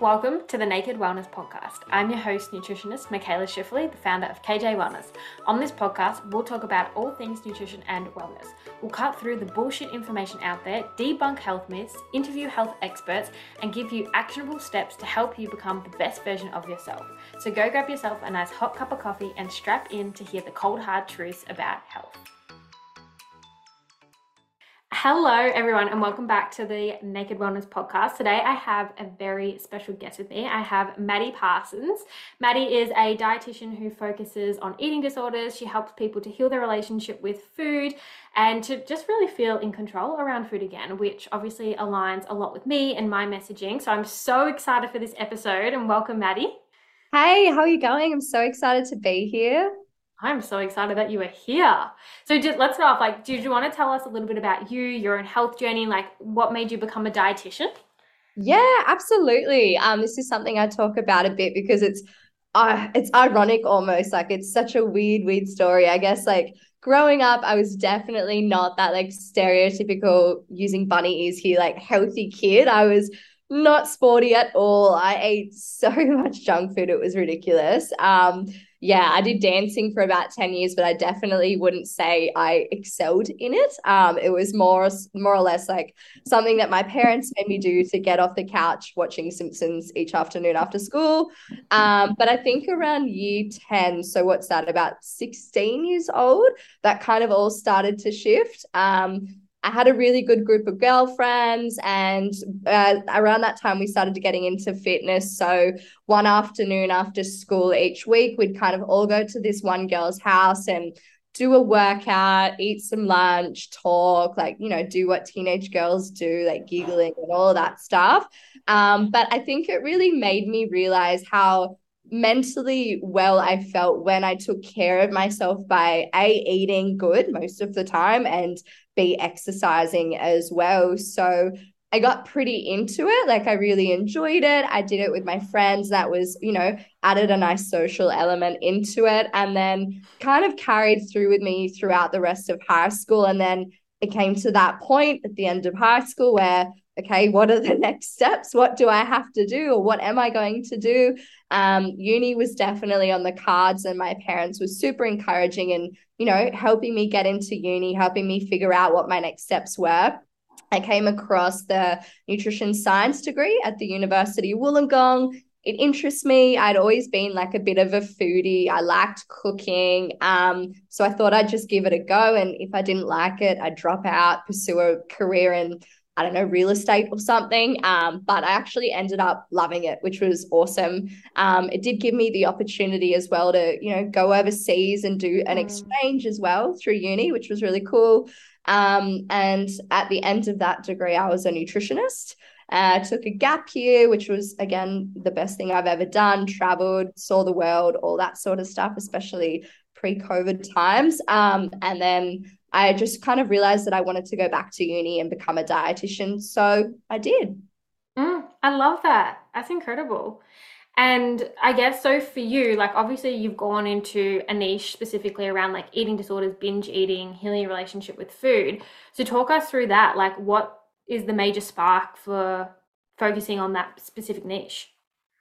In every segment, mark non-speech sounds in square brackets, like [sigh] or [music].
Welcome to the Naked Wellness Podcast. I'm your host, nutritionist Michaela Schifferly, the founder of KJ Wellness. On this podcast, we'll talk about all things nutrition and wellness. We'll cut through the bullshit information out there, debunk health myths, interview health experts, and give you actionable steps to help you become the best version of yourself. So go grab yourself a nice hot cup of coffee and strap in to hear the cold hard truths about health. Hello, everyone, and welcome back to the Naked Wellness Podcast. Today, I have a very special guest with me. I have Maddi Parsons. Maddi is a dietitian who focuses on eating disorders. She helps people to heal their relationship with food and to just really feel in control around food again, which obviously aligns a lot with me and my messaging. So, I'm so excited for this episode, and welcome, Maddi. Hey, how are you going? I'm so excited to be here. I'm so excited that you are here. So just, let's start off. Like, did you want to tell us a little bit about you, your own health journey, like what made you become a dietitian? Yeah, absolutely. Um, this is something I talk about a bit because it's uh, it's ironic almost. Like it's such a weird, weird story. I guess like growing up, I was definitely not that like stereotypical using bunny ears here, like healthy kid. I was not sporty at all. I ate so [laughs] much junk food, it was ridiculous. Um, yeah, I did dancing for about 10 years, but I definitely wouldn't say I excelled in it. Um, it was more more or less like something that my parents made me do to get off the couch watching Simpsons each afternoon after school. Um, but I think around year 10, so what's that, about 16 years old, that kind of all started to shift. Um, I had a really good group of girlfriends, and uh, around that time, we started getting into fitness. So, one afternoon after school each week, we'd kind of all go to this one girl's house and do a workout, eat some lunch, talk, like, you know, do what teenage girls do, like giggling and all that stuff. Um, but I think it really made me realize how mentally well I felt when I took care of myself by a eating good most of the time and be exercising as well. So I got pretty into it. Like I really enjoyed it. I did it with my friends. That was, you know, added a nice social element into it and then kind of carried through with me throughout the rest of high school. And then it came to that point at the end of high school where, okay, what are the [laughs] next steps? What do I have to do? Or what am I going to do? Um, uni was definitely on the cards, and my parents were super encouraging and you know, helping me get into uni, helping me figure out what my next steps were. I came across the nutrition science degree at the University of Wollongong. It interests me. I'd always been like a bit of a foodie. I liked cooking. Um, so I thought I'd just give it a go. And if I didn't like it, I'd drop out, pursue a career in I don't know, real estate or something. Um, but I actually ended up loving it, which was awesome. Um, it did give me the opportunity as well to, you know, go overseas and do an mm. exchange as well through uni, which was really cool. Um, and at the end of that degree, I was a nutritionist. Uh, took a gap year, which was again the best thing I've ever done. Traveled, saw the world, all that sort of stuff, especially pre-COVID times. Um, and then I just kind of realized that I wanted to go back to uni and become a dietitian. So I did. Mm, I love that. That's incredible. And I guess so for you, like obviously you've gone into a niche specifically around like eating disorders, binge eating, healing your relationship with food. So talk us through that. Like what is the major spark for focusing on that specific niche?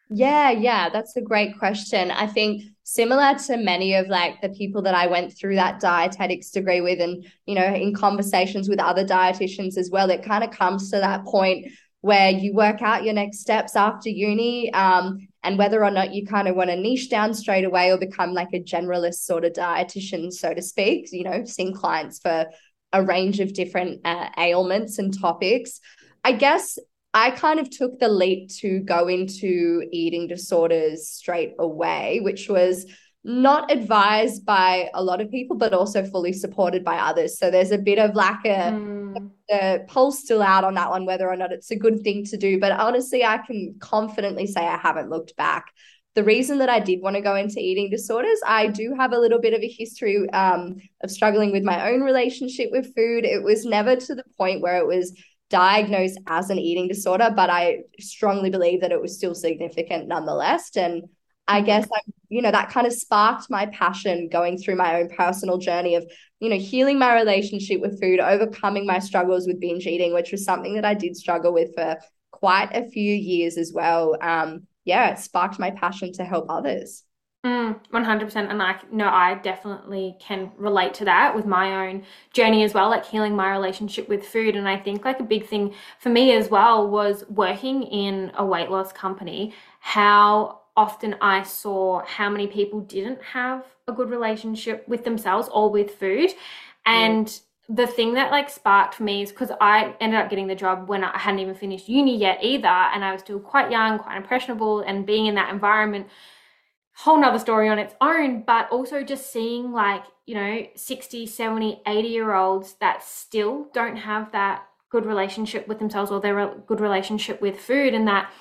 Yeah, yeah, that's a great question. I think similar to many of like the people that I went through that dietetics degree with and you know in conversations with other dietitians as well, it kind of comes to that point where you work out your next steps after uni um, and whether or not you kind of want to niche down straight away or become like a generalist sort of dietitian, so to speak, you know, seeing clients for a range of different uh, ailments and topics. I guess I kind of took the leap to go into eating disorders straight away, which was not advised by a lot of people, but also fully supported by others. So there's a bit of like a, mm. the pulse still out on that one, whether or not it's a good thing to do. But honestly, I can confidently say I haven't looked back. The reason that I did want to go into eating disorders, I do have a little bit of a history um, of struggling with my own relationship with food. It was never to the point where it was diagnosed as an eating disorder, but I strongly believe that it was still significant nonetheless. And I guess I, you know, that kind of sparked my passion going through my own personal journey of, you know, healing my relationship with food, overcoming my struggles with binge eating, which was something that I did struggle with for quite a few years as well. Um, yeah, it sparked my passion to help others. Mm, 100% and like, no, I definitely can relate to that with my own journey as well like healing my relationship with food. And I think like a big thing for me as well was working in a weight loss company. How often I saw how many people didn't have a good relationship with themselves or with food. And mm the thing that like sparked for me is because I ended up getting the job when I hadn't even finished uni yet either, and I was still quite young, quite impressionable, and being in that environment whole nother story on its own, but also just seeing like, you know, 60, 70, 80 year olds that still don't have that good relationship with themselves or their good relationship with food and that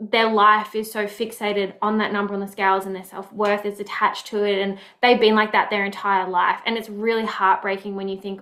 their life is so fixated on that number on the scales and their self-worth is attached to it and they've been like that their entire life. And it's really heartbreaking when you think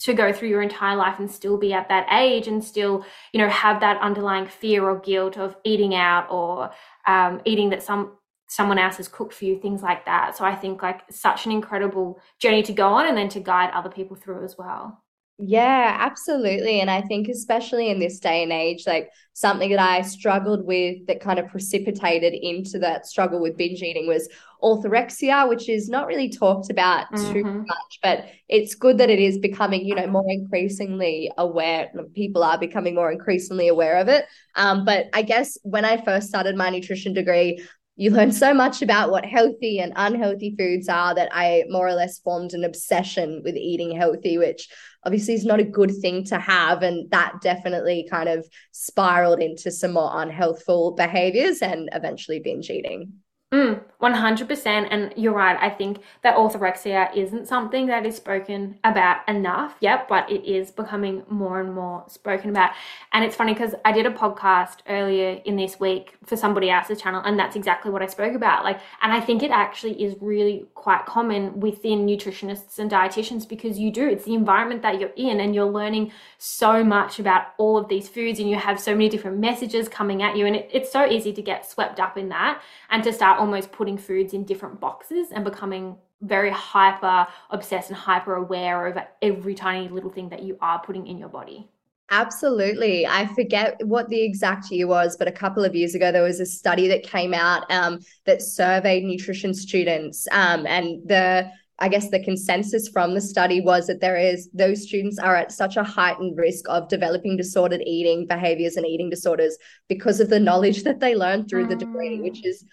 to go through your entire life and still be at that age and still you know have that underlying fear or guilt of eating out or um, eating that some someone else has cooked for you, things like that. So I think like such an incredible journey to go on and then to guide other people through as well. Yeah, absolutely. And I think, especially in this day and age, like something that I struggled with that kind of precipitated into that struggle with binge eating was orthorexia, which is not really talked about mm-hmm. too much, but it's good that it is becoming, you know, more increasingly aware. People are becoming more increasingly aware of it. Um, but I guess when I first started my nutrition degree, you learn so much about what healthy and unhealthy foods are that I more or less formed an obsession with eating healthy, which obviously is not a good thing to have. And that definitely kind of spiraled into some more unhealthful behaviors and eventually binge eating. Mm, 100%. And you're right. I think that orthorexia isn't something that is spoken about enough yet, but it is becoming more and more spoken about. And it's funny because I did a podcast earlier in this week for somebody else's channel, and that's exactly what I spoke about. Like, and I think it actually is really quite common within nutritionists and dietitians because you do, it's the environment that you're in, and you're learning so much about all of these foods, and you have so many different messages coming at you. And it, it's so easy to get swept up in that and to start almost putting foods in different boxes and becoming very hyper obsessed and hyper aware of every tiny little thing that you are putting in your body. Absolutely. I forget what the exact year was, but a couple of years ago, there was a study that came out um, that surveyed nutrition students. Um, and the I guess the consensus from the study was that there is those students are at such a heightened risk of developing disordered eating behaviors and eating disorders because of the knowledge [laughs] that they learned through mm. the degree, which is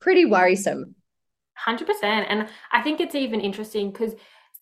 pretty worrisome. 100%. And I think it's even interesting because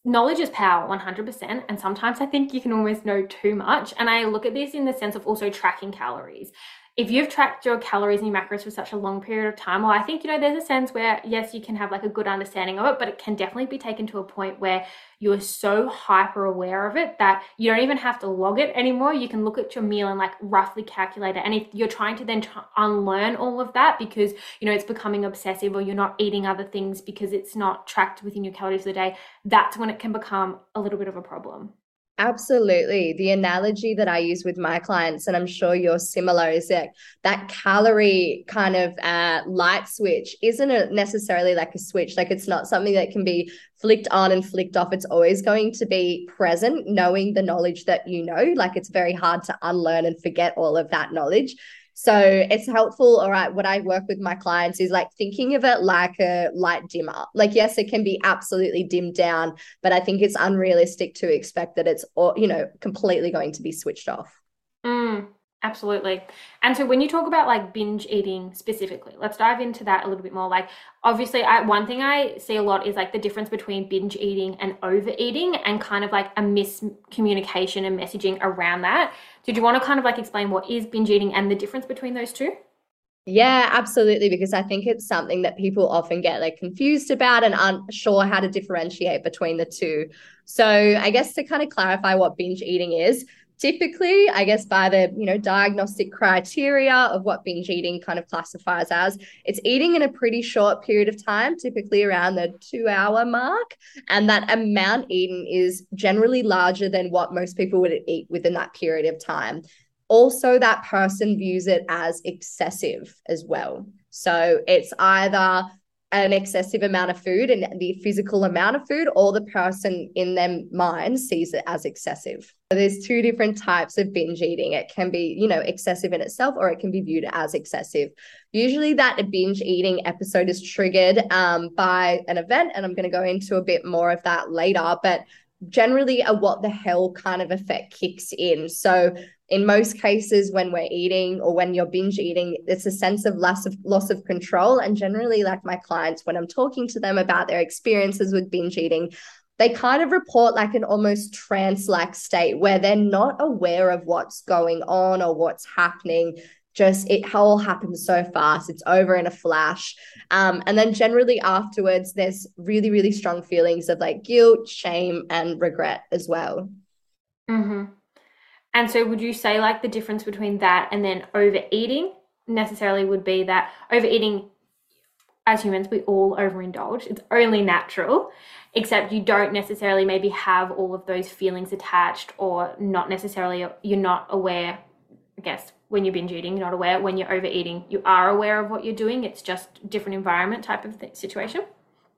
knowledge is power 100% and sometimes i think you can almost know too much and i look at this in the sense of also tracking calories if you've tracked your calories and your macros for such a long period of time, well, I think, you know, there's a sense where, yes, you can have like a good understanding of it, but it can definitely be taken to a point where you're so hyper aware of it that you don't even have to log it anymore. You can look at your meal and like roughly calculate it. And if you're trying to then unlearn all of that because, you know, it's becoming obsessive or you're not eating other things because it's not tracked within your calories of the day, that's when it can become a little bit of a problem. Absolutely. The analogy that I use with my clients, and I'm sure you're similar, is that that calorie kind of uh, light switch isn't necessarily like a switch. Like it's not something that can be flicked on and flicked off. It's always going to be present, knowing the knowledge that you know. Like it's very hard to unlearn and forget all of that knowledge. So it's helpful. All right, what I work with my clients is like thinking of it like a light dimmer. Like, yes, it can be absolutely dimmed down, but I think it's unrealistic to expect that it's, you know, completely going to be switched off. Absolutely. And so when you talk about like binge eating specifically, let's dive into that a little bit more. Like obviously I one thing I see a lot is like the difference between binge eating and overeating and kind of like a miscommunication and messaging around that. Did you want to kind of like explain what is binge eating and the difference between those two? Yeah, absolutely. Because I think it's something that people often get like confused about and aren't sure how to differentiate between the two. So I guess to kind of clarify what binge eating is, typically i guess by the you know diagnostic criteria of what binge eating kind of classifies as it's eating in a pretty short period of time typically around the two hour mark. And that amount eaten is generally larger than what most people would eat within that period of time. Also that person views it as excessive as well. So it's either an excessive amount of food and the physical amount of food, or the person in their mind sees it as excessive. So there's two different types of binge eating. It can be, you know, excessive in itself, or it can be viewed as excessive. Usually, that binge eating episode is triggered um, by an event, and I'm going to go into a bit more of that later. But generally a what the hell kind of effect kicks in. So in most cases when we're eating or when you're binge eating it's a sense of loss of loss of control and generally like my clients when i'm talking to them about their experiences with binge eating they kind of report like an almost trance like state where they're not aware of what's going on or what's happening just it all happens so fast. It's over in a flash. Um, and then generally afterwards there's really really strong feelings of like guilt shame and regret as well. Mm-hmm. and so would you say like the difference between that and then overeating necessarily would be that overeating as humans we all overindulge. It's only natural except you don't necessarily maybe have all of those feelings attached or not necessarily you're not aware i guess when you're binge eating, you're not aware. When you're overeating, you are aware of what you're doing. It's just different environment type of th- situation.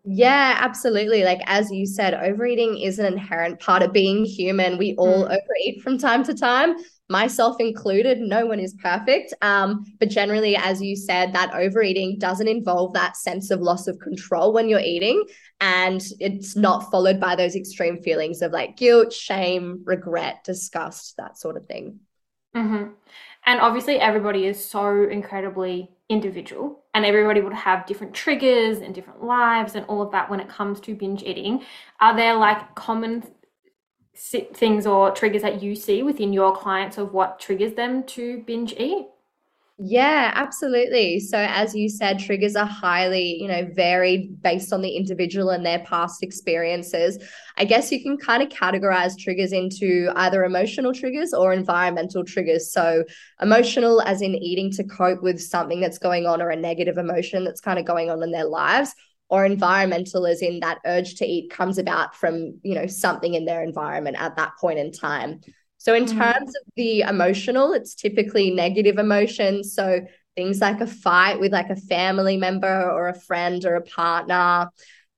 Yeah, absolutely. Like as you said, overeating is an inherent part of being human. We all mm. overeat from time to time, myself included. No one is perfect. Um, but generally, as you said, that overeating doesn't involve that sense of loss of control when you're eating. And it's not followed by those extreme feelings of like guilt, shame, regret, disgust, that sort of thing. Mm-hmm. And obviously, everybody is so incredibly individual, and everybody would have different triggers and different lives and all of that when it comes to binge eating. Are there like common things or triggers that you see within your clients of what triggers them to binge eat? Yeah, absolutely. So as you said, triggers are highly, you know, varied based on the individual and their past experiences. I guess you can kind of categorize triggers into either emotional triggers or environmental triggers. So emotional as in eating to cope with something that's going on or a negative emotion that's kind of going on in their lives or environmental as in that urge to eat comes about from, you know, something in their environment at that point in time. So, in mm-hmm. terms of the emotional, it's typically negative emotions. So, things like a fight with like a family member or a friend or a partner,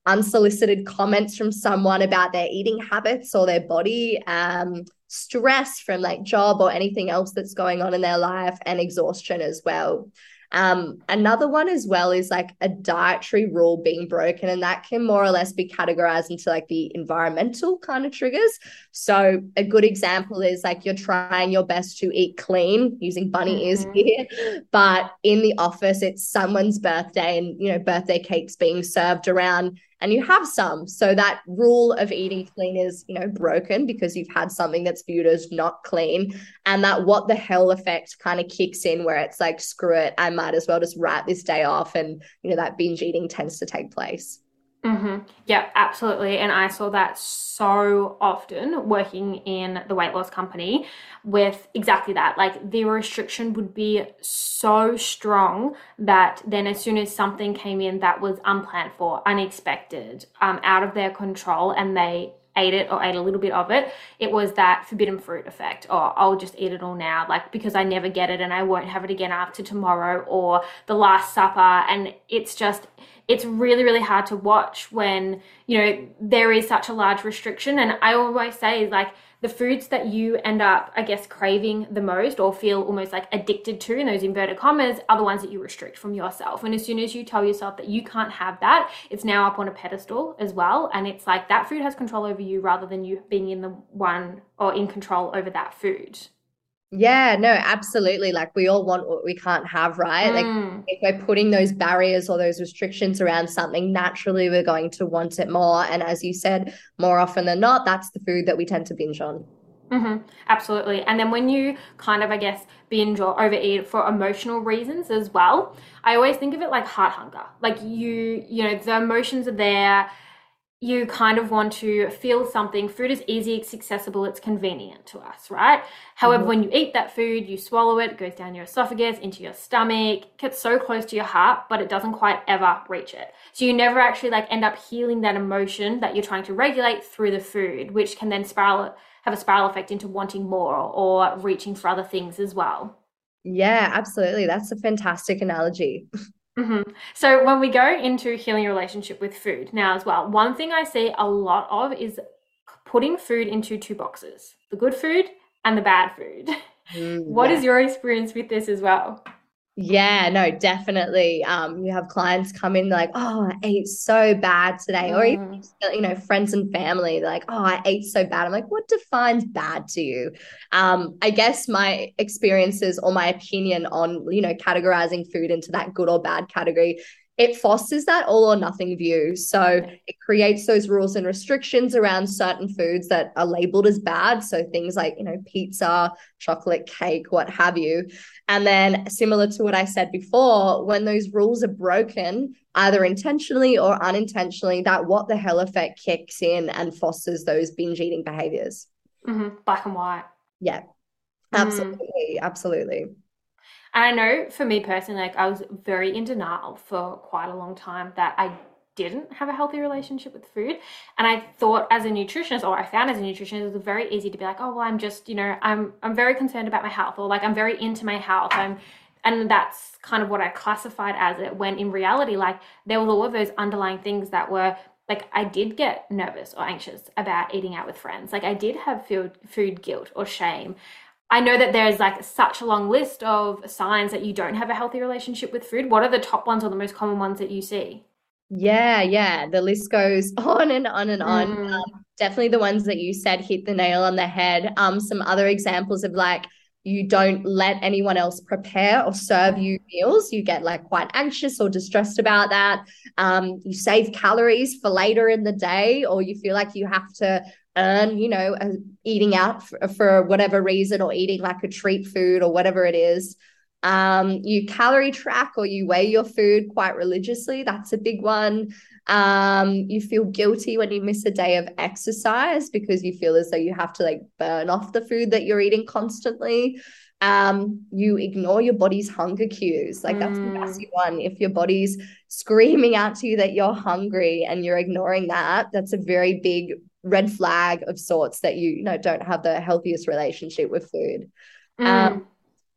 unsolicited comments from someone about their eating habits or their body, um, stress from like job or anything else that's going on in their life, and exhaustion as well. Um, another one as well is like a dietary rule being broken, and that can more or less be categorized into like the environmental kind of triggers. So, a good example is like you're trying your best to eat clean using bunny ears mm-hmm. here, but in the office, it's someone's birthday and you know, birthday cakes being served around and you have some. So that rule of eating clean is, you know, broken because you've had something that's viewed as not clean. And that what the hell effect kind of kicks in where it's like, screw it, I might as well just write this day off. And, you know, that binge eating tends to take place. Mm-hmm. Yeah, absolutely. And I saw that so often working in the weight loss company with exactly that. Like the restriction would be so strong that then as soon as something came in that was unplanned for, unexpected, um, out of their control, and they ate it or ate a little bit of it, it was that forbidden fruit effect. Or I'll just eat it all now, like because I never get it and I won't have it again after tomorrow, or the Last Supper. And it's just, it's really really hard to watch when you know there is such a large restriction. And i always say like the foods that you end up i guess craving the most or feel almost like addicted to in those inverted commas are the ones that you restrict from yourself. And as soon as you tell yourself that you can't have that it's now up on a pedestal as well. And it's like that food has control over you rather than you being in the one or in control over that food yeah, no, absolutely. Like we all want what we can't have, right? Mm. Like if we're putting those barriers or those restrictions around something, naturally we're going to want it more. And as you said, more often than not, that's the food that we tend to binge on. Mm-hmm, absolutely. And then when you kind of, I guess, binge or overeat for emotional reasons as well, I always think of it like heart hunger. Like you, you know, the emotions are there you kind of want to feel something. Food is easy, it's accessible, it's convenient to us, right? However, mm-hmm. when you eat that food, you swallow it, it goes down your esophagus, into your stomach, gets so close to your heart, but it doesn't quite ever reach it. So you never actually like end up healing that emotion that you're trying to regulate through the food, which can then spiral have a spiral effect into wanting more or reaching for other things as well. Yeah, absolutely. That's a fantastic analogy. [laughs] Mm-hmm. So when we go into healing your relationship with food now as well, one thing I see a lot of is putting food into two boxes: the good food and the bad food. [laughs] Mm, what yeah. is your experience with this as well? Yeah, no, definitely. Um, you have clients come in like, oh, I ate so bad today, mm. or even mm. you know, friends and family, like, oh, I ate so bad. I'm like, what defines bad to you? Um, I guess my experiences or my opinion on you know categorizing food into that good or bad category it fosters that all or nothing view. So it creates those rules and restrictions around certain foods that are labeled as bad. So things like, you know, pizza, chocolate cake, what have you. And then, similar to what I said before, when those rules are broken, either intentionally or unintentionally, that what the hell effect kicks in and fosters those binge eating behaviors. Mm-hmm. Black and white. Yeah, absolutely. Mm. Absolutely. And I know for me personally, like I was very in denial for quite a long time that I didn't have a healthy relationship with food. And I thought as a nutritionist, or I found as a nutritionist, it was very easy to be like, oh well, I'm just, you know, I'm I'm very concerned about my health, or like I'm very into my health. I'm and that's kind of what I classified as it when in reality, like there was all of those underlying things that were like I did get nervous or anxious about eating out with friends. Like I did have food food guilt or shame. I know that there's like such a long list of signs that you don't have a healthy relationship with food. What are the top ones or the most common ones that you see? Yeah, yeah. The list goes [laughs] on and on and on. Mm. Um, definitely the ones that you said hit the nail on the head. Um, some other examples of like you don't let anyone else prepare or serve you meals. You get like quite anxious or distressed about that. Um, you save calories for later in the day, or you feel like you have to earn, you know, eating out for, for whatever reason or eating like a treat food or whatever it is. Um, you calorie track or you weigh your food quite religiously. That's a big one. Um, you feel guilty when you miss a day of exercise because you feel as though you have to like burn off the food that you're eating constantly. Um, you ignore your body's hunger cues. Like that's mm. the massive one. If your body's screaming out to you that you're hungry and you're ignoring that, that's a very big red flag of sorts that you, you know don't have the healthiest relationship with food. Mm. Um,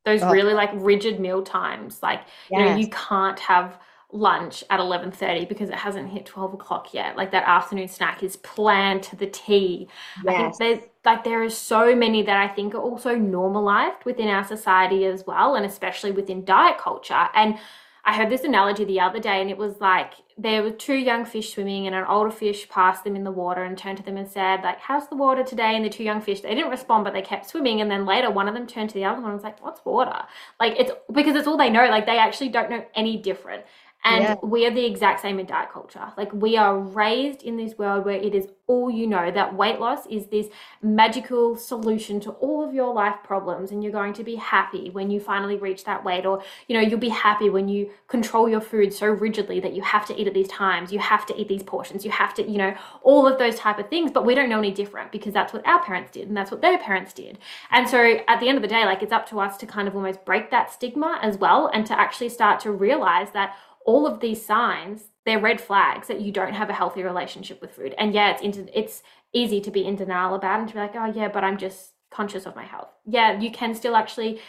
Those oh. really like rigid meal times, like yes. you know, you can't have lunch at 11.30 because it hasn't hit 12 o'clock yet like that afternoon snack is planned to the t yes. i think there's like there are so many that i think are also normalized within our society as well and especially within diet culture and I heard this analogy the other day, and it was like there were two young fish swimming, and an older fish passed them in the water and turned to them and said, "Like, how's the water today?" And the two young fish they didn't respond, but they kept swimming. And then later, one of them turned to the other one and was like, "What's water?" Like it's because it's all they know. Like they actually don't know any different. And yeah. we are the exact same in diet culture. Like we are raised in this world where it is all you know that weight loss is this magical solution to all of your life problems and you're going to be happy when you finally reach that weight or you know you'll be happy when you control your food so rigidly that you have to eat at these times, you have to eat these portions, you have to, you know, all of those type of things, but we don't know any different because that's what our parents did and that's what their parents did. And so at the end of the day like it's up to us to kind of almost break that stigma as well and to actually start to realize that all of these signs they're red flags that you don't have a healthy relationship with food and yeah it's it's easy to be in denial about and to be like oh yeah but i'm just conscious of my health yeah you can still actually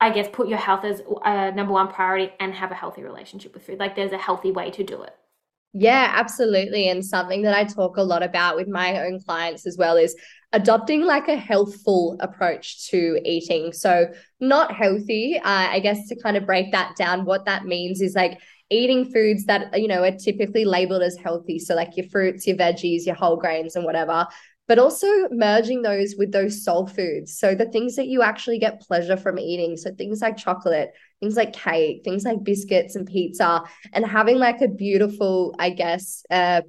i guess put your health as a number one priority and have a healthy relationship with food like there's a healthy way to do it yeah, absolutely. And something that I talk a lot about with my own clients as well is adopting like a healthful approach to eating. So, not healthy, uh, I guess to kind of break that down, what that means is like eating foods that you know are typically labeled as healthy. So like your fruits your veggies your whole grains and whatever but also merging those with those soul foods. So the things that you actually get pleasure from eating. So things like chocolate things like cake things like biscuits and pizza and having like a beautiful i guess uh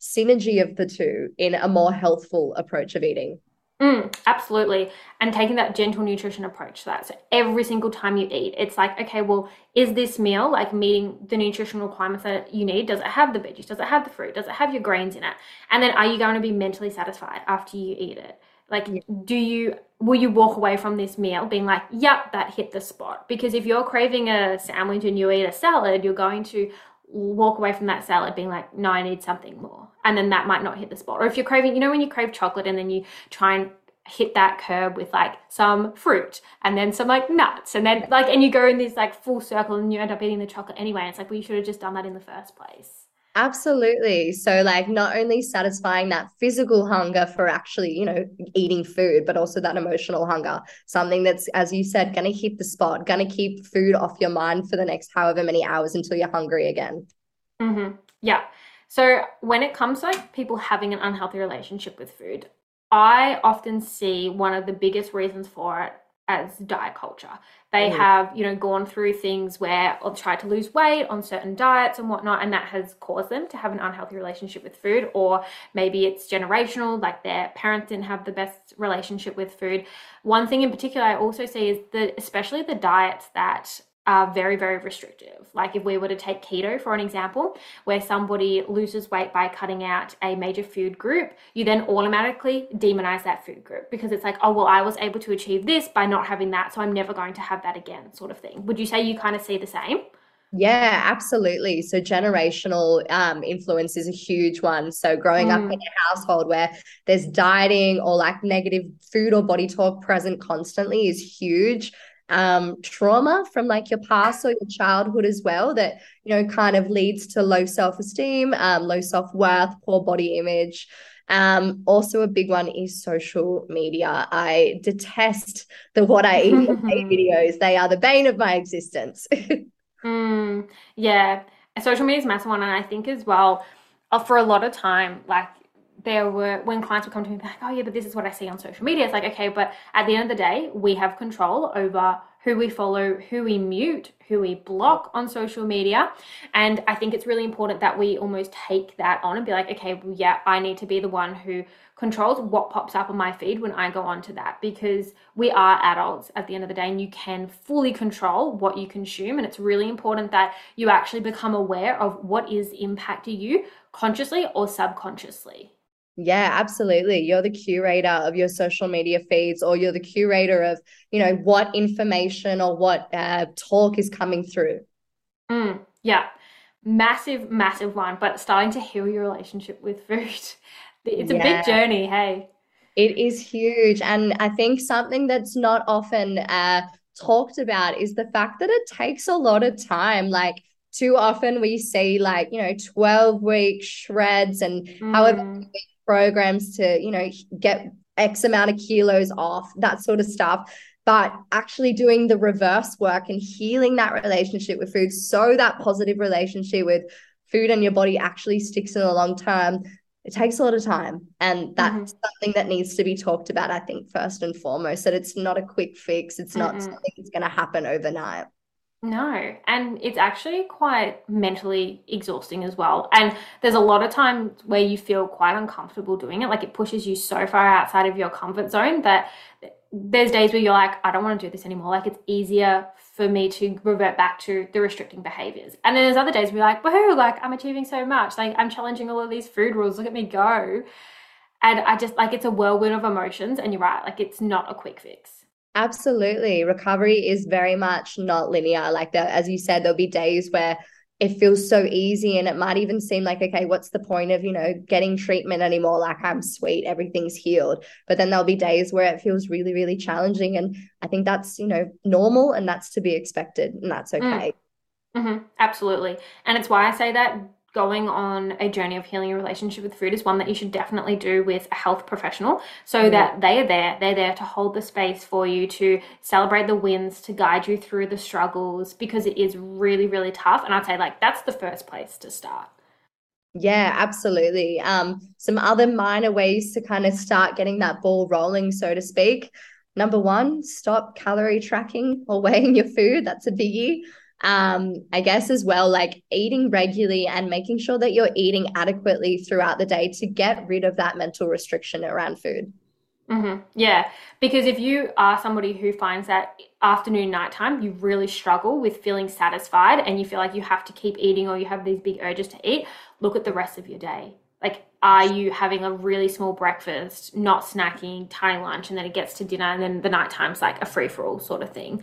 synergy of the two in a more healthful approach of eating Mm, absolutely. And taking that gentle nutrition approach to that. So every single time you eat, it's like, okay, well, is this meal like meeting the nutritional requirements that you need? Does it have the veggies? Does it have the fruit? Does it have your grains in it? And then are you going to be mentally satisfied after you eat it? Like, do you, will you walk away from this meal being like, yep, that hit the spot? Because if you're craving a sandwich and you eat a salad, you're going to walk away from that salad being like, no, I need something more. And then that might not hit the spot. Or if you're craving, you know, when you crave chocolate and then you try and hit that curb with like some fruit and then some like nuts and then like and you go in this like full circle and you end up eating the chocolate anyway. It's like well you should have just done that in the first place. Absolutely. So, like, not only satisfying that physical hunger for actually, you know, eating food, but also that emotional hunger, something that's, as you said, going to hit the spot, going to keep food off your mind for the next however many hours until you're hungry again. Mm-hmm. Yeah. So, when it comes to like people having an unhealthy relationship with food, I often see one of the biggest reasons for it as diet culture. They mm. have, you know, gone through things where or tried to lose weight on certain diets and whatnot, and that has caused them to have an unhealthy relationship with food, or maybe it's generational, like their parents didn't have the best relationship with food. One thing in particular I also see is that especially the diets that are very, very restrictive. Like if we were to take keto for an example, where somebody loses weight by cutting out a major food group, you then automatically demonize that food group because it's like, oh, well, I was able to achieve this by not having that, so I'm never going to have that again, sort of thing. Would you say you kind of see the same? Yeah, absolutely. So generational um, influence is a huge one. So growing mm. up in a household where there's dieting or like negative food or body talk present constantly is huge um, trauma from like your past or your childhood as well that you know kind of leads to low self-esteem um, low self-worth poor body image um, also a big one is social media. I detest the what I eat [laughs] videos. They are the bane of my existence. [laughs] mm, yeah. Social media is a massive one. And I think as well, uh, for a lot of time, like there were when clients would come to me like, oh yeah, but this is what I see on social media. It's like, okay, but at the end of the day, we have control over who we follow, who we mute, who we block on social media. And I think it's really important that we almost take that on and be like, okay, well, yeah, I need to be the one who controls what pops up on my feed when I go onto that because we are adults at the end of the day and you can fully control what you consume. And it's really important that you actually become aware of what is impacting you consciously or subconsciously. Yeah, absolutely. You're the curator of your social media feeds, or you're the curator of, you know, what information or what uh, talk is coming through. Mm, yeah, massive, massive one. But starting to heal your relationship with food, [laughs] it's a yeah. big journey. Hey, it is huge, and I think something that's not often uh, talked about is the fact that it takes a lot of time. Like too often we see like you know 12 week shreds and mm. however programs to, you know, get X amount of kilos off, that sort of stuff. But actually doing the reverse work and healing that relationship with food so that positive relationship with food and your body actually sticks in the long term, it takes a lot of time. And that's mm-hmm. something that needs to be talked about, I think, first and foremost, that it's not a quick fix. It's not mm-hmm. something that's going to happen overnight. No, and it's actually quite mentally exhausting as well. And there's a lot of times where you feel quite uncomfortable doing it. Like it pushes you so far outside of your comfort zone that there's days where you're like, I don't want to do this anymore. Like it's easier for me to revert back to the restricting behaviors. And then there's other days where you're like, woohoo, like I'm achieving so much. Like I'm challenging all of these food rules. Look at me go. And I just like it's a whirlwind of emotions. And you're right, like it's not a quick fix. Absolutely. Recovery is very much not linear. Like that, as you said, there'll be days where it feels so easy and it might even seem like, okay, what's the point of, you know, getting treatment anymore? Like I'm sweet, everything's healed. But then there'll be days where it feels really, really challenging. And I think that's, you know, normal and that's to be expected and that's mm. okay. Mm. Mm-hmm. Absolutely. And it's why I say that going on a journey of healing your relationship with food is one that you should definitely do with a health professional so mm. that they are there. They're there to hold the space for you, to celebrate the wins, to guide you through the struggles because it is really, really tough. And I'd say, like, that's the first place to start. Yeah, absolutely. Um, some other minor ways to kind of start getting that ball rolling, so to speak. Number one, stop calorie tracking or [laughs] weighing your food. That's a biggie um i guess as well like eating regularly and making sure that you're eating adequately throughout the day to get rid of that mental restriction around food. Mm-hmm. yeah because if you are somebody who finds that afternoon nighttime you really struggle with feeling satisfied and you feel like you have to keep eating or you have these big urges to eat look at the rest of your day. Like are you having a really small breakfast not snacking tiny lunch and then it gets to dinner and then the nighttime's like a free-for-all sort of thing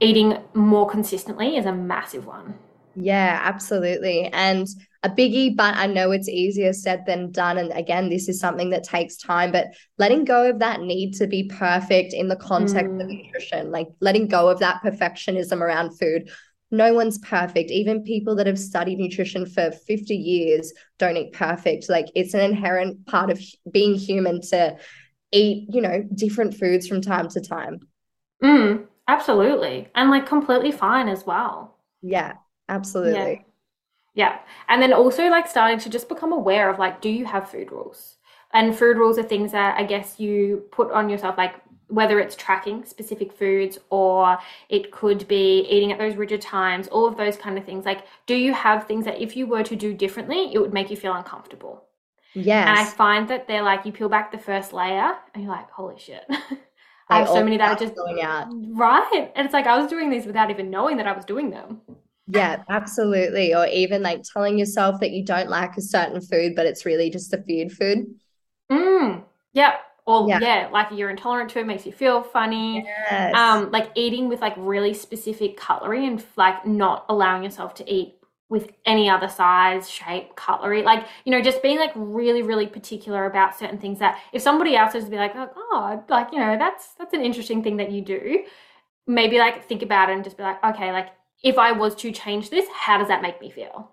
eating more consistently is a massive one. Yeah, absolutely. And a biggie, but I know it's easier said than done. And again, this is something that takes time, but letting go of that need to be perfect in the context mm. of nutrition, like letting go of that perfectionism around food. No one's perfect. Even people that have studied nutrition for 50 years don't eat perfect. Like it's an inherent part of being human to eat, you know, different foods from time to time. Mm, absolutely. And like completely fine as well. Yeah, absolutely. Yeah. yeah. And then also like starting to just become aware of like, do you have food rules? And food rules are things that I guess you put on yourself, like whether it's tracking specific foods or it could be eating at those rigid times, all of those kind of things. Like, do you have things that if you were to do differently, it would make you feel uncomfortable? Yes. And I find that they're like, you peel back the first layer and you're like, holy shit. [laughs] I have so many that are just going out. Right. And it's like I was doing these without even knowing that I was doing them. Yeah, absolutely. Or even like telling yourself that you don't like a certain food, but it's really just a feared food. Mm. Yep. Or yeah. yeah. like you're intolerant to it, makes you feel funny. Yes. Um, like eating with like really specific cutlery and like not allowing yourself to eat with any other size, shape, cutlery. Like, you know, just being like really, really particular about certain things that if somebody else is to be like, oh, like, you know, that's that's an interesting thing that you do. Maybe like think about it and just be like, okay, like if I was to change this, how does that make me feel?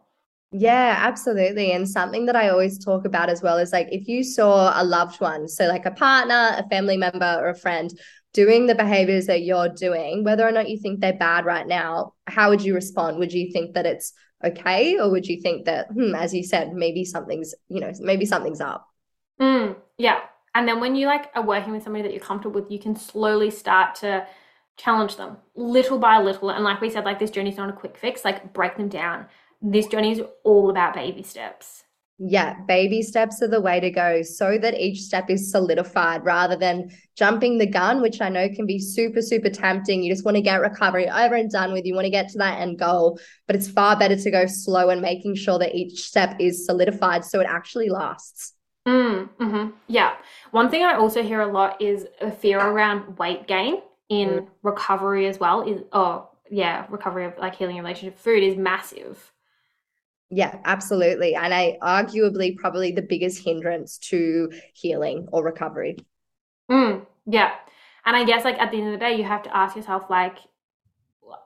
Yeah, absolutely. And something that I always talk about as well is like if you saw a loved one, so like a partner, a family member, or a friend doing the behaviors that you're doing, whether or not you think they're bad right now, how would you respond? Would you think that it's okay? Or would you think that hmm, as you said maybe something's you know maybe something's up? Mm, yeah. And then when you like are working with somebody that you're comfortable with you can slowly start to challenge them little by little. And like we said like this journey's not a quick fix. Like break them down. This journey is all about baby steps yeah, baby steps are the way to go so that each step is solidified rather than jumping the gun, which I know can be super, super tempting. You just want to get recovery over and done with. You want to get to that end goal, but it's far better to go slow and making sure that each step is solidified so it actually lasts. Mm, mm-hmm. Yeah. One thing I also hear a lot is a fear around weight gain in mm. recovery as well. Is oh yeah, recovery of like healing relationship food is massive. Yeah, absolutely. And I arguably probably the biggest hindrance to healing or recovery. Mm, yeah. And I guess like at the end of the day, you have to ask yourself like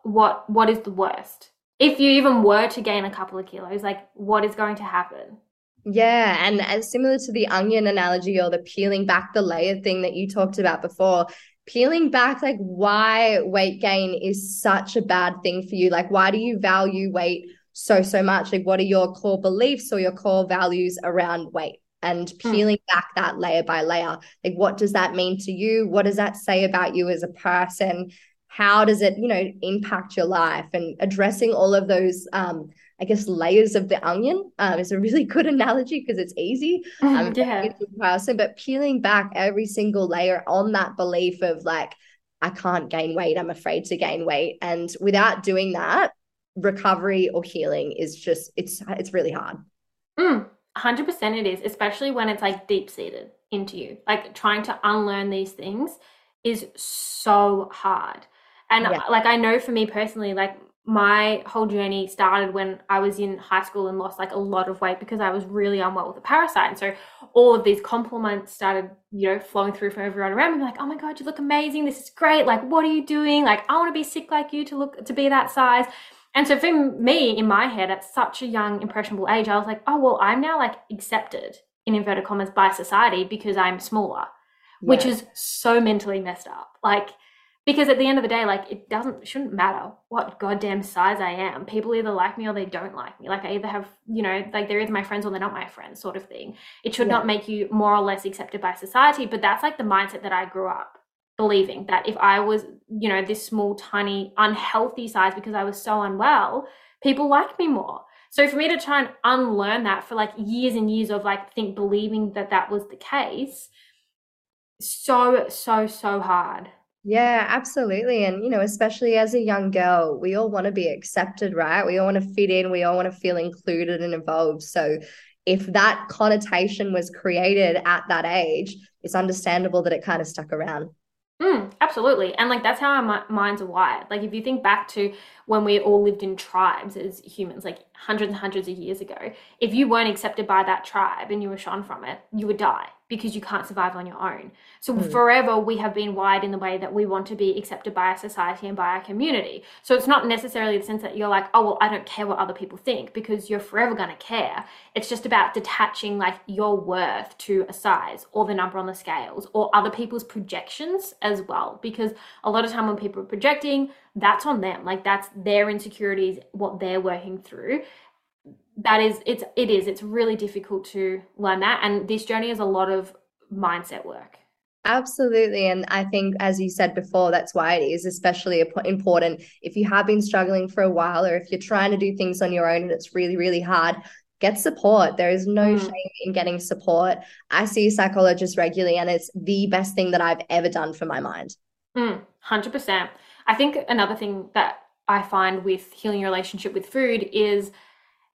what what is the worst? If you even were to gain a couple of kilos, like what is going to happen? Yeah, and as similar to the onion analogy or the peeling back the layer thing that you talked about before, peeling back like why weight gain is such a bad thing for you. Like why do you value weight so so much like what are your core beliefs or your core values around weight and hmm. peeling mm. back that layer by layer like what does that mean to you what does that say about you as a person how does it you know impact your life and addressing all of those um I guess layers of the onion um, is a really [laughs] good analogy because it's easy. [laughs] Um, yeah. person, but peeling back every single layer on that belief of like, I can't gain weight. I'm afraid to gain weight. And without doing that, recovery or healing is just it's it's really hard. Mm, 100% it is, especially when it's like deep seated into you. Like trying to unlearn these things is so hard. And yeah. like I know for me personally, like my whole journey started when I was in high school and lost like a lot of weight because I was really unwell with a parasite. And so all of these compliments started, you know, flowing through from everyone around me, like, oh my God, you look amazing. This is great. Like, what are you doing? Like, I want to be sick like you to look to be that size. And so for me, in my head, at such a young, impressionable age, I was like, oh, well, I'm now like accepted in inverted commas by society because I'm smaller, yeah. which is so mentally messed up. Like, because at the end of the day, like it doesn't, shouldn't matter what goddamn size I am. People either like me or they don't like me. Like I either have, you know, like they're either my friends or they're not my friends, sort of thing. It should yeah. not make you more or less accepted by society. But that's like the mindset that I grew up believing that if I was, you know, this small, tiny, unhealthy size because I was so unwell, people liked me more. So for me to try and unlearn that for like years and years of like think believing that that was the case, so so so hard. Yeah, absolutely. And, you know, especially as a young girl, we all want to be accepted, right? We all want to fit in. We all want to feel included and involved. So, if that connotation was created at that age, it's understandable that it kind of stuck around. Mm, absolutely. And like that's how our minds are wired. Like if you think back to when we all lived in tribes as humans, like hundreds and hundreds of years ago, if you weren't accepted by that tribe and you were shun from it, you would die because you can't survive on your own. So mm. forever we have been wired in the way that we want to be accepted by our society and by our community. So it's not necessarily the sense that you're like, oh well, I don't care what other people think because you're forever gonna care. It's just about detaching like your worth to a size or the number on the scales or other people's projections as well. Because a lot of time when people are projecting, that's on them. Like that's their insecurities, what they're working through that is it's it is it's really difficult to learn that and this journey is a lot of mindset work Absolutely. And I think, as you said before, that's why it is especially important if you have been struggling for a while or if you're trying to do things on your own and it's really, really hard, get support. There is no mm. shame in getting support. I see a psychologist regularly, and it's the best thing that I've ever done for my mind. Mm, 100%. I think another thing that I find with healing your relationship with food is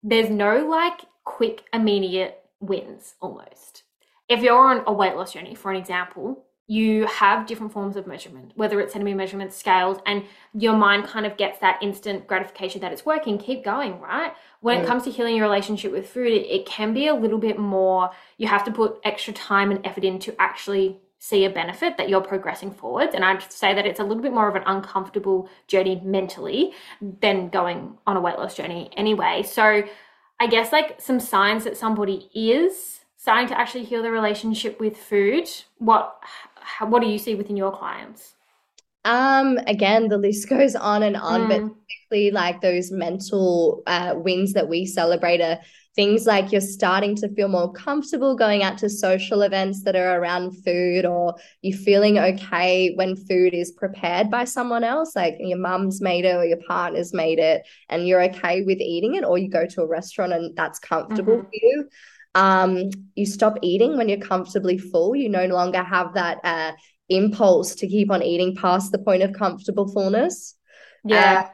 there's no like quick, immediate wins almost. If you're on a weight loss journey, for an example, you have different forms of measurement, whether it's centimeter measurements, scales, and your mind kind of gets that instant gratification that it's working. Keep going, right? When mm. it comes to healing your relationship with food, it, it can be a little bit more, you have to put extra time and effort in to actually see a benefit that you're progressing forwards. And I'd say that it's a little bit more of an uncomfortable journey mentally than going on a weight loss journey anyway. So I guess like some signs that somebody is starting to actually heal the relationship with food. What how, what do you see within your clients? Um, again, the list [laughs] goes on and on, mm. but typically like those mental uh, wins that we celebrate are things like you're starting to feel more comfortable going out to social events that are around food or you're feeling okay when food is prepared by someone else like your mum's made it or your partner's made it and you're okay with eating it or you go to a restaurant and that's comfortable mm-hmm. for you. Um, you stop eating when you're comfortably full. You no longer have that uh, impulse to keep on eating past the point of comfortable fullness. Yeah. Uh,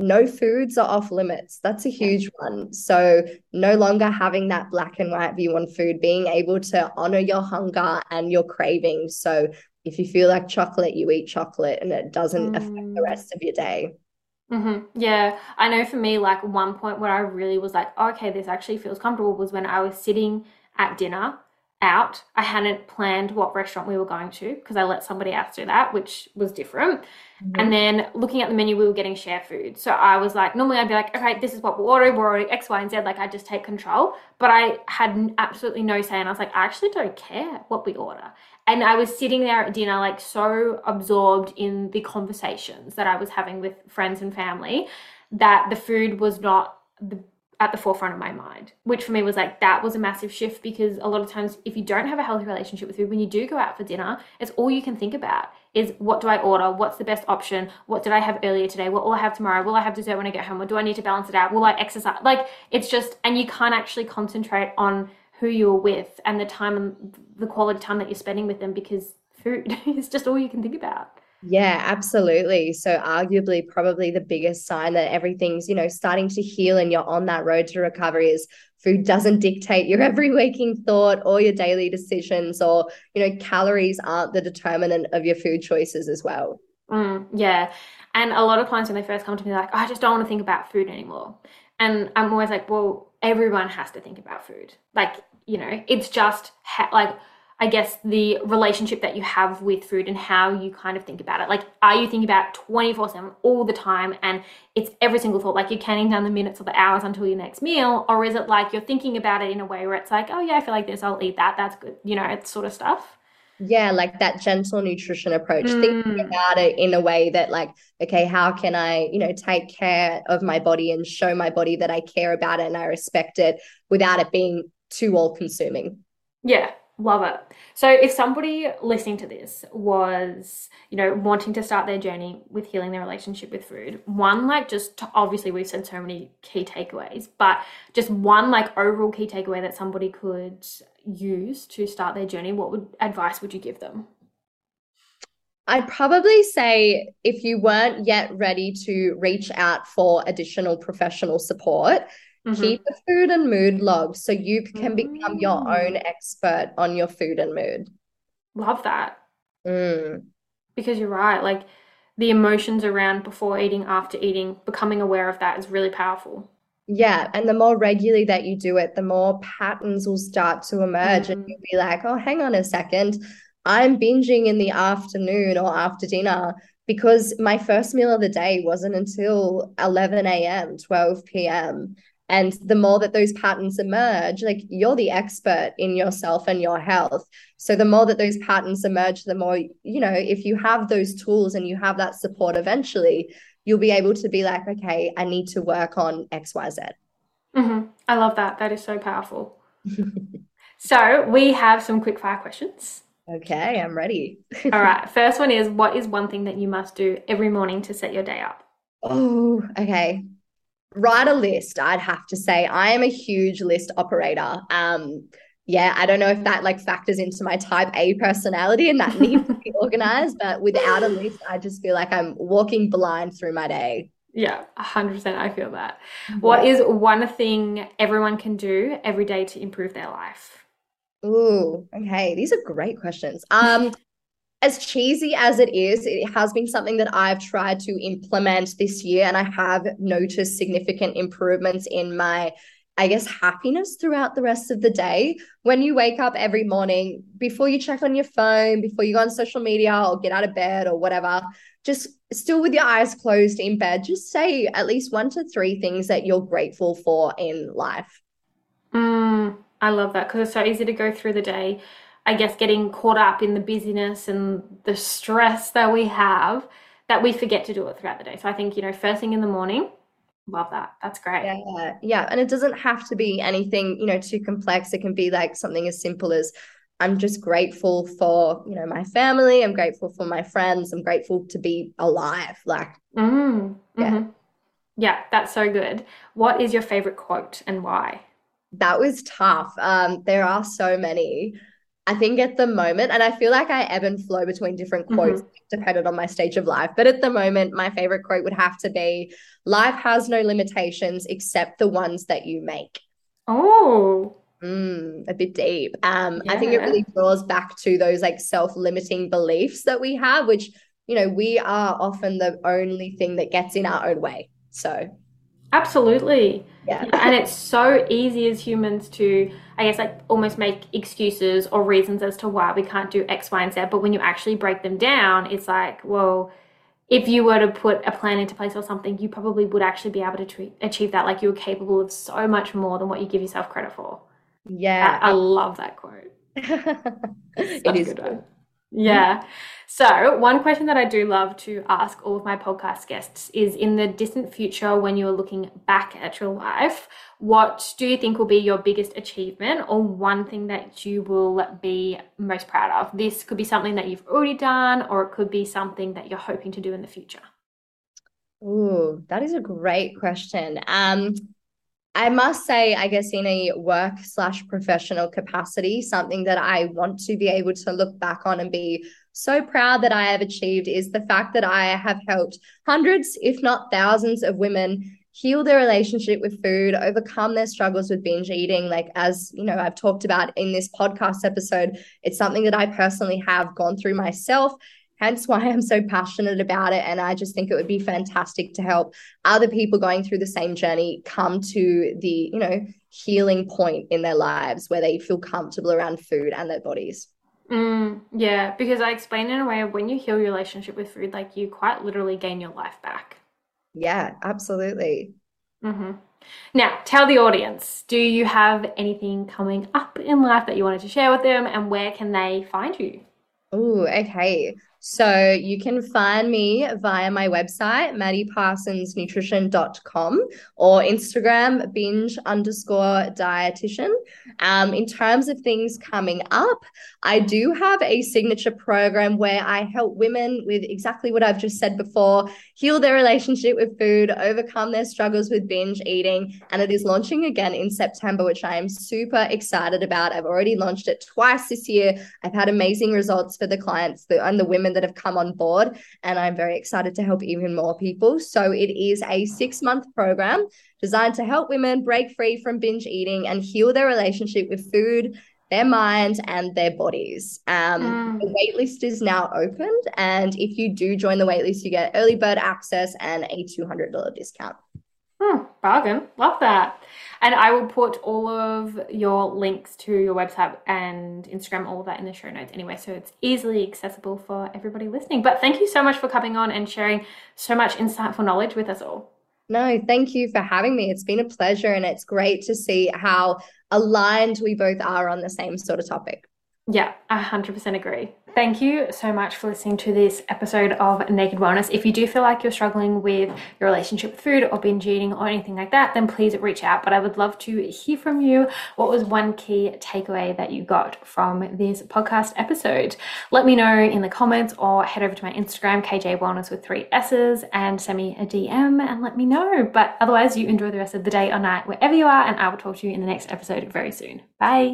no foods are off limits. That's a huge one. So, no longer having that black and white view on food, being able to honor your hunger and your cravings. So, if you feel like chocolate, you eat chocolate and it doesn't mm. affect the mm. rest of your day. Mm-hmm. Yeah, I know for me, like one point where I really was like, okay, this actually feels comfortable was when I was sitting at dinner out. I hadn't planned what restaurant we were going to because I let somebody else do that, which was different. Mm-hmm. And then looking at the menu, we were getting share food. So I was like, normally I'd be like, okay, this is what we're ordering. We're ordering X, Y, and Z. Like I just take control. But I had absolutely no say. And I was like, I actually don't care what we order. And I was sitting there at dinner, like so absorbed in the conversations that I was having with friends and family that the food was not the at the forefront of my mind, which for me was like that was a massive shift because a lot of times if you don't have a healthy relationship with food, when you do go out for dinner, it's all you can think about is what do I order? What's the best option? What did I have earlier today? What will I have tomorrow? Will I have dessert when I get home? Or do I need to balance it out? Will I exercise? Like it's just, and you can't actually concentrate on who you're with and the time and the quality time that you're spending with them because food [laughs] is just all you can think about. Yeah, absolutely. So, arguably, probably the biggest sign that everything's, you know, starting to heal and you're on that road to recovery is food doesn't dictate your [laughs] every waking thought or your daily decisions, or, you know, calories aren't the determinant of your food choices as well. Mm, yeah. And a lot of clients, when they first come to me, like, oh, I just don't want to think about food anymore. And I'm always like, well, everyone has to think about food. Like, you know, it's just ha- like, I guess, the relationship that you have with food and how you kind of think about it. Like, are you thinking about 24 7 all the time and it's every single thought, like you're counting down the minutes or the hours until your next meal? Or is it like you're thinking about it in a way where it's like, oh, yeah, I feel like this, I'll eat that, that's good, you know, it's sort of stuff? Yeah, like that gentle nutrition approach, mm. thinking about it in a way that, like, okay, how can I, you know, take care of my body and show my body that I care about it and I respect it without it being too all consuming? Yeah, Love it. So if somebody listening to this was, you know, wanting to start their journey with healing their relationship with food, one like just obviously we've said so many key takeaways, but just one like overall key takeaway that somebody could use to start their journey, what would advice would you give them? I'd probably say if you weren't yet ready to reach out for additional professional support, Mm-hmm. Keep a food and mood log so you can become your own mm. expert on your food and mood. Love that. Mm. because you're right. Like the emotions around before eating, after eating, becoming aware of that is really powerful. Yeah, and the more regularly that you do it, the more patterns will start to emerge, mm-hmm. and you'll be like, oh, hang on a second. I'm binging in the afternoon or after dinner because my first meal of the day wasn't until 11 a.m., 12 p.m. And the more that those patterns emerge, like you're the expert in yourself and your health. So the more that those patterns emerge, the more, you know, if you have those tools and you have that support eventually, you'll be able to be like, okay, I need to work on XYZ. Mm-hmm. I love that. That is so powerful. [laughs] so we have some quick fire questions. Okay, I'm ready. [laughs] All right. First one is what is one thing that you must do every morning to set your day up? Oh, okay. Write a list, I'd have to say. I am a huge list operator. Um, yeah, I don't know if that like factors into my type A personality and that needs to be [laughs] organized, but without a list, I just feel like I'm walking blind through my day. Yeah, 100% I feel that. What is one thing everyone can do every day to improve their life? Ooh, okay. These are great questions. Um, as cheesy as it is, it has been something that I've tried to implement this year, and I have noticed significant improvements in my, I guess, happiness throughout the rest of the day. When you wake up every morning, before you check on your phone, before you go on social media or get out of bed or whatever, just still with your eyes closed in bed, just say at least one to three things that you're grateful for in life. Mm, I love that because it's so easy to go through the day, I guess, getting caught up in the busyness and the stress that we have that we forget to do it throughout the day. So I think, you know, first thing in the morning, love that. That's great. Yeah. Yeah. And it doesn't have to be anything, you know, too complex. It can be like something as simple as, I'm just grateful for, you know, my family. I'm grateful for my friends. I'm grateful to be alive. Like, mm, yeah. Mm-hmm. Yeah, that's so good. What is your favorite quote and why? that was tough. Um, there are so many. I think at the moment, and I feel like I ebb and flow between different mm-hmm. quotes mm-hmm. dependent on my stage of life. But at the moment, my favorite quote would have to be life has no limitations except the ones that you make. Oh. Mm, a bit deep. Um, yeah. I think it really draws back to those like self-limiting beliefs that we have, which, you know, we are often the only thing that gets in our own way. So Absolutely. Yeah. And it's so easy as humans to, I guess, like almost make excuses or reasons as to why we can't do X, Y, and Z. But when you actually break them down, it's like, well, if you were to put a plan into place or something, you probably would actually be able to treat, achieve that. Like you're capable of so much more than what you give yourself credit for. Yeah. I, I love that quote. [laughs] it is good. One. Yeah. So, one question that I do love to ask all of my podcast guests is in the distant future, when you're looking back at your life, what do you think will be your biggest achievement or one thing that you will be most proud of? This could be something that you've already done, or it could be something that you're hoping to do in the future. Ooh, that is a great question. Um, I must say, I guess in a work slash professional capacity, something that I want to be able to look back on and be so proud that I have achieved is the fact that I have helped hundreds, if not thousands, of women heal their relationship with food, overcome their struggles with binge eating. Like, as you know, I've talked about in this podcast episode, it's something that I personally have gone through myself hence why I'm so passionate about it. And I just think it would be fantastic to help other people going through the same journey come to the, you know, healing point in their lives where they feel comfortable around food and their bodies. Mm, yeah, because I explain in a way of when you heal your relationship with food, like you quite literally gain your life back. Yeah, absolutely. Mm-hmm. Now, tell the audience do you have anything coming up in life that you wanted to share with them, and where can they find you? Oh, okay. So you can find me via my website, maddiparsonsnutrition.com or Instagram, binge underscore dietitian. Um, in terms of things coming up, I do have a signature program where I help women with exactly what I've just said before heal their relationship with food, overcome their struggles with binge eating. And it is launching again in September, which I am super excited about. I've already launched it twice this year. I've had amazing results for the clients and the women women that have come on board. And I'm very excited to help even more people. So it is a six month program designed to help women break free from binge eating and heal their relationship with food their mind and their bodies. Um, mm. The waitlist is now opened. And if you do join the waitlist, you get early bird access and a $200 discount. Hmm, bargain. Love that. And I will put all of your links to your website and Instagram, all of that in the show notes anyway. So it's easily accessible for everybody listening. But thank you so much for coming on and sharing so much insightful knowledge with us all. No, thank you for having me. It's been a pleasure and it's great to see how aligned we both are on the same sort of topic. Yeah, I 100% agree. Thank you so much for listening to this episode of Naked Wellness. If you do feel like you're struggling with your relationship with food or binge eating or anything like that, then please reach out. But I would love to hear from you. What was one key takeaway that you got from this podcast episode? Let me know in the comments or head over to my Instagram, KJ Wellness with three S's, and send me a DM and let me know. But otherwise, you enjoy the rest of the day or night wherever you are, and I will talk to you in the next episode very soon. Bye.